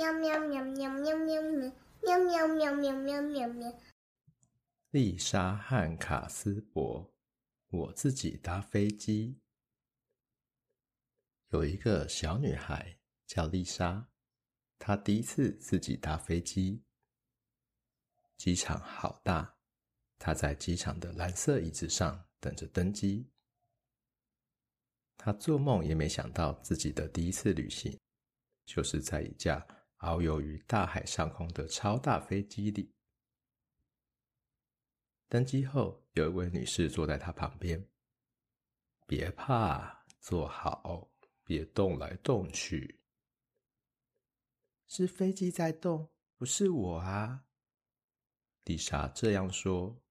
喵喵喵喵喵喵喵喵喵喵喵喵喵。丽莎和卡斯伯，我自己搭飞机。有一个小女孩叫丽莎，她第一次自己搭飞机。机场好大，她在机场的蓝色椅子上等着登机。她做梦也没想到自己的第一次旅行，就是在一架遨游于大海上空的超大飞机里。登机后，有一位女士坐在她旁边。别怕，坐好，别动来动去。是飞机在动，不是我啊。丽莎这样说。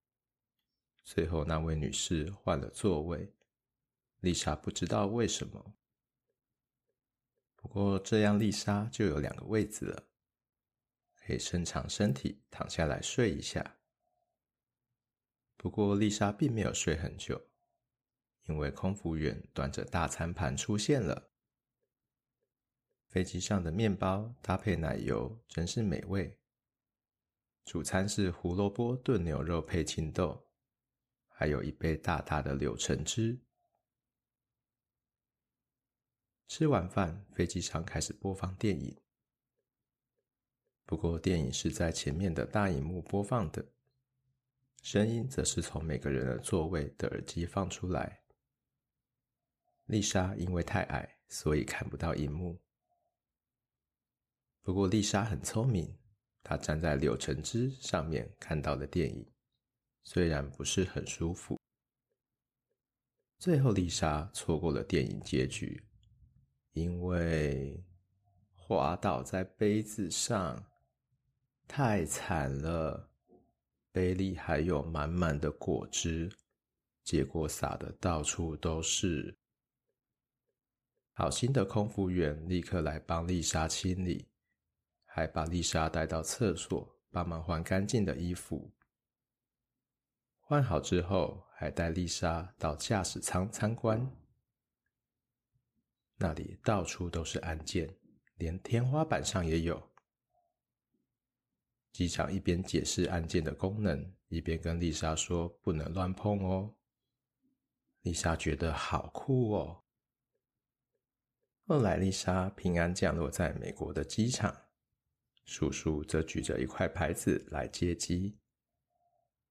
最后，那位女士换了座位。丽莎不知道为什么。不过这样，丽莎就有两个位子了，可以伸长身体躺下来睡一下。不过，丽莎并没有睡很久，因为空服员端着大餐盘出现了。飞机上的面包搭配奶油真是美味。主餐是胡萝卜炖牛肉配青豆，还有一杯大大的柳橙汁。吃完饭，飞机上开始播放电影。不过，电影是在前面的大荧幕播放的。声音则是从每个人的座位的耳机放出来。丽莎因为太矮，所以看不到荧幕。不过丽莎很聪明，她站在柳橙汁上面看到了电影，虽然不是很舒服。最后，丽莎错过了电影结局，因为滑倒在杯子上，太惨了。杯里还有满满的果汁，结果洒的到处都是。好心的空服员立刻来帮丽莎清理，还把丽莎带到厕所，帮忙换干净的衣服。换好之后，还带丽莎到驾驶舱参观，那里到处都是按键，连天花板上也有。机长一边解释按键的功能，一边跟丽莎说：“不能乱碰哦。”丽莎觉得好酷哦。后来，丽莎平安降落在美国的机场，叔叔则举着一块牌子来接机。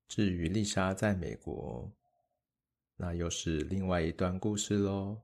至于丽莎在美国，那又是另外一段故事喽。